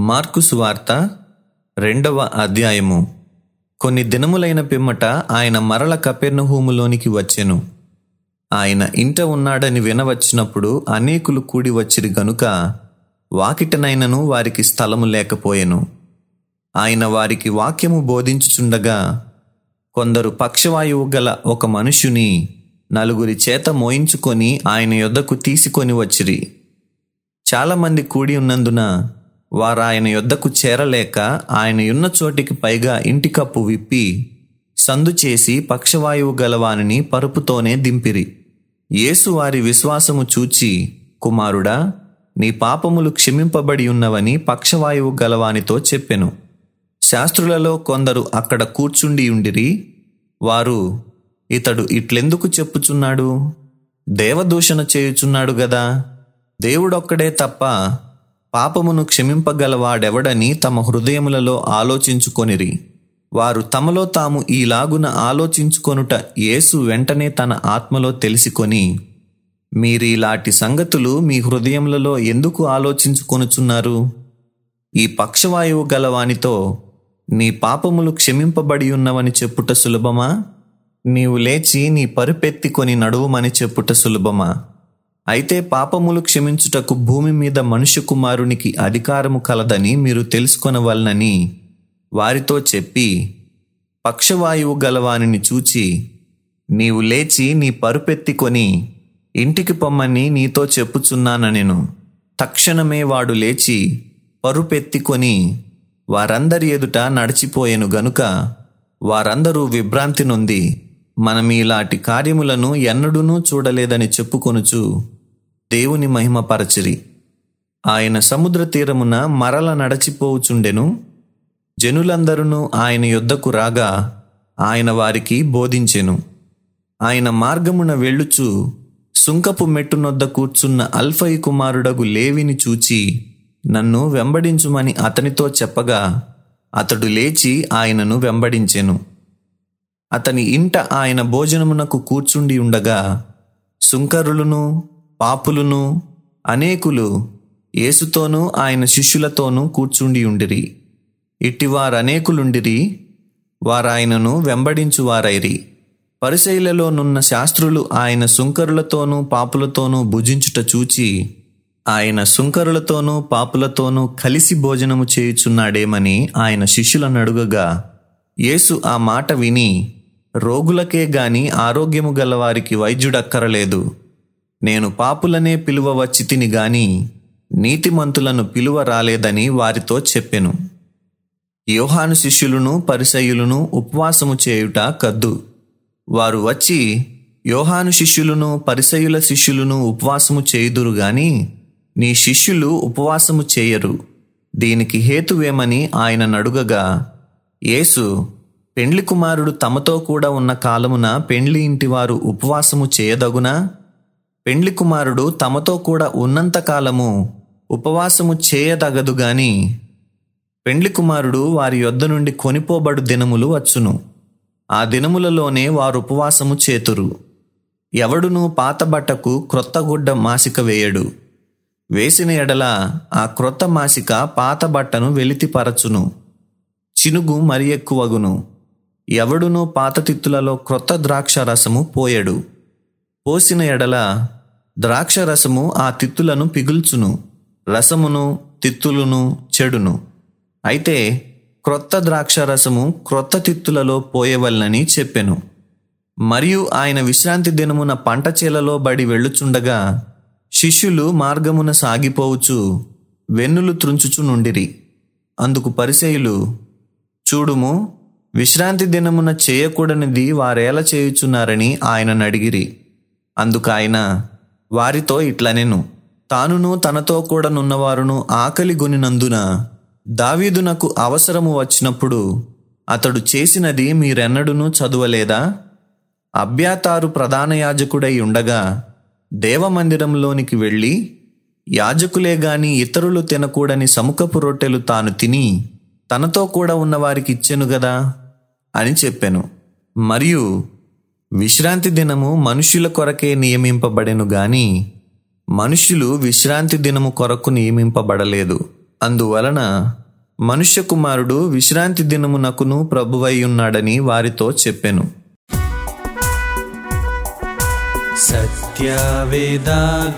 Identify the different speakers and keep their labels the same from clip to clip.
Speaker 1: Mark సువార్త రెండవ అధ్యాయము. కొన్ని దినములైన పిమ్మట ఆయన మరల కపెర్నహూములోనికి వచ్చెను. ఆయన ఇంట ఉన్నాడని వినవచ్చినప్పుడు అనేకులు కూడి వచ్చిరి గనుక వాకిటనైనను వారికి స్థలము లేకపోయెను. ఆయన వారికి వాక్యము బోధించుచుండగా కొందరు పక్షవాయువు గల ఒక మనుషుని నలుగురి చేత మోయించుకొని ఆయన యొద్దకు తీసుకొని వచ్చిరి. చాలామంది కూడి ఉన్నందున వారు ఆయన యొద్దకు చేరలేక ఆయన ఉన్న చోటికి పైగా ఇంటి కప్పు విప్పి సందు చేసి పక్షవాయువు గలవానిని పరుపుతోనే దింపిరి. యేసు వారి విశ్వాసము చూచి కుమారుడా నీ పాపములు క్షమింపబడి ఉన్నవని పక్షవాయువు గలవానితో చెప్పెను. శాస్త్రులలో కొందరు అక్కడ కూర్చుండి ఉండిరి. వారు ఇతడు ఇట్లెందుకు చెప్పుచున్నాడు? దేవదూషణ చేయుచున్నాడు గదా? దేవుడొక్కడే తప్ప పాపమును క్షమింపగలవాడెవడని తమ హృదయములలో ఆలోచించుకొనిరి. వారు తమలో తాము ఈలాగున ఆలోచించుకొనుట యేసు వెంటనే తన ఆత్మలో తెలిసికొని మీరీలాంటి సంగతులు మీ హృదయములలో ఎందుకు ఆలోచించుకొనుచున్నారు? ఈ పక్షవాయువు గలవానితో నీ పాపములు క్షమింపబడి ఉన్నవని చెప్పుట సులభమా? నీవు లేచి నీ పరుపెత్తికొని నడువుమని చెప్పుట సులభమా? అయితే పాపములు క్షమించుటకు భూమి మీద మనుష్య కుమారునికి అధికారము కలదని మీరు తెలుసుకొనవలనని వారితో చెప్పి పక్షవాయువు గలవానిని చూచి నీవు లేచి నీ పరుపెత్తికొని ఇంటికి పొమ్మని నీతో చెప్పుచున్నానెను తక్షణమే వాడు లేచి పరుపెత్తికొని వారందరి ఎదుట నడిచిపోయెను గనుక వారందరూ విభ్రాంతి నుండి మనం ఇలాంటి కార్యములను ఎన్నడూనూ చూడలేదని చెప్పుకొనుచు దేవుని మహిమపరచిరి ఆయన సముద్ర తీరమున మరల నడచిపోవుచుండెను. జనులందరూ ఆయన యొద్దకు రాగా ఆయన వారికి బోధించెను. ఆయన మార్గమున వెళ్ళుచు సుంకపు మెట్టునొద్ద కూర్చున్న అల్ఫయి కుమారుడగు లేవిని చూచి నన్ను వెంబడించుమని అతనితో చెప్పగా అతడు లేచి ఆయనను వెంబడించెను. అతని ఇంట ఆయన భోజనమునకు కూర్చుండి ఉండగా సుంకరులను పాపులను అనేకులు యేసుతోనూ ఆయన శిష్యులతోనూ కూర్చుండి ఉండిరి. ఇట్టివారనేకులుండిరి వారాయనను వెంబడించువారైరి పరిశైలలోనున్న శాస్త్రులు ఆయన సుంకరులతోనూ పాపులతోనూ భుజించుట చూచి ఆయన సుంకరులతోనూ పాపులతోనూ కలిసి భోజనము చేయుచున్నాడేమని ఆయన శిష్యులను అడుగగా యేసు ఆ మాట విని రోగులకే గాని ఆరోగ్యము గలవారికి వైద్యుడక్కరలేదు. నేను పాపులనే పిలువ వచ్చి తిని గాని నీతిమంతులను పిలువ రాలేదని వారితో చెప్పెను. యోహాను శిష్యులను పరిసయులను ఉపవాసము చేయుట కద్దు. వారు వచ్చి యోహాను శిష్యులను పరిసయుల శిష్యులను ఉపవాసము చేయుదురు గాని నీ శిష్యులు ఉపవాసము చేయరు. దీనికి హేతువేమని ఆయన నడుగగా యేసు పెండ్లి కుమారుడు తమతో కూడా ఉన్న కాలమున పెండ్లి ఇంటివారు ఉపవాసము చేయదగునా? పెండ్లి కుమారుడు తమతో కూడా ఉన్నంత కాలము ఉపవాసము చేయదగదు గాని పెండ్లి కుమారుడు వారి యొద్ద నుండి కొనిపోబడు దినములు వచ్చును. ఆ దినములలోనే వారు ఉపవాసము చేతురు. ఎవడును పాత బట్టకు క్రొత్త గుడ్డ మాసిక వేయడు. వేసిన ఎడల ఆ క్రొత్త మాసిక పాత బట్టను వెలితిపరచును. చినుగు మరి ఎక్కువగును. ఎవడునూ పాతతిత్తులలో క్రొత్త ద్రాక్ష రసము పోయడు. పోసిన ఎడల ద్రాక్ష రసము ఆ తిత్తులను పిగుల్చును రసమును తిత్తులను చెడును. అయితే క్రొత్త ద్రాక్ష రసము క్రొత్త తిత్తులలో పోయవలనని చెప్పెను. మరియు ఆయన విశ్రాంతి దినమున పంట చేలలో బడి వెళ్ళుచుండగా శిష్యులు మార్గమున సాగిపోవచ్చు వెన్నులు త్రుంచుచు నుండిరి అందుకు పరిసేయులు చూడుము విశ్రాంతి దినమున చేయకూడనిది వారేలా చేయుచున్నారని ఆయనను అడిగిరి అందుకు ఆయన వారితో ఇట్లనెను తానును తనతో కూడా నున్నవారును ఆకలి గొనినందున దావీదునకు అవసరము వచ్చినప్పుడు అతడు చేసినది మీరెన్నడూనూ చదువలేదా? అభ్యాతారు ప్రధాన యాజకుడై ఉండగా దేవమందిరంలోనికి వెళ్ళి యాజకులే గాని ఇతరులు తినకూడని సముఖపు రొట్టెలు తాను తిని తనతో కూడా ఉన్న వారికి ఇచ్చెను గదా? అని చెప్పెను. మరియు విశ్రాంతి దినము మనుష్యుల కొరకే నియమింపబడెను గాని మనుష్యులు విశ్రాంతి దినము కొరకు నియమింపబడలేదు. అందువలన మనుష్య కుమారుడు విశ్రాంతి దినమునకును ప్రభువై ఉన్నాడని వారితో చెప్పెను.
Speaker 2: సత్యవేద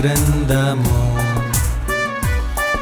Speaker 2: గ్రంథము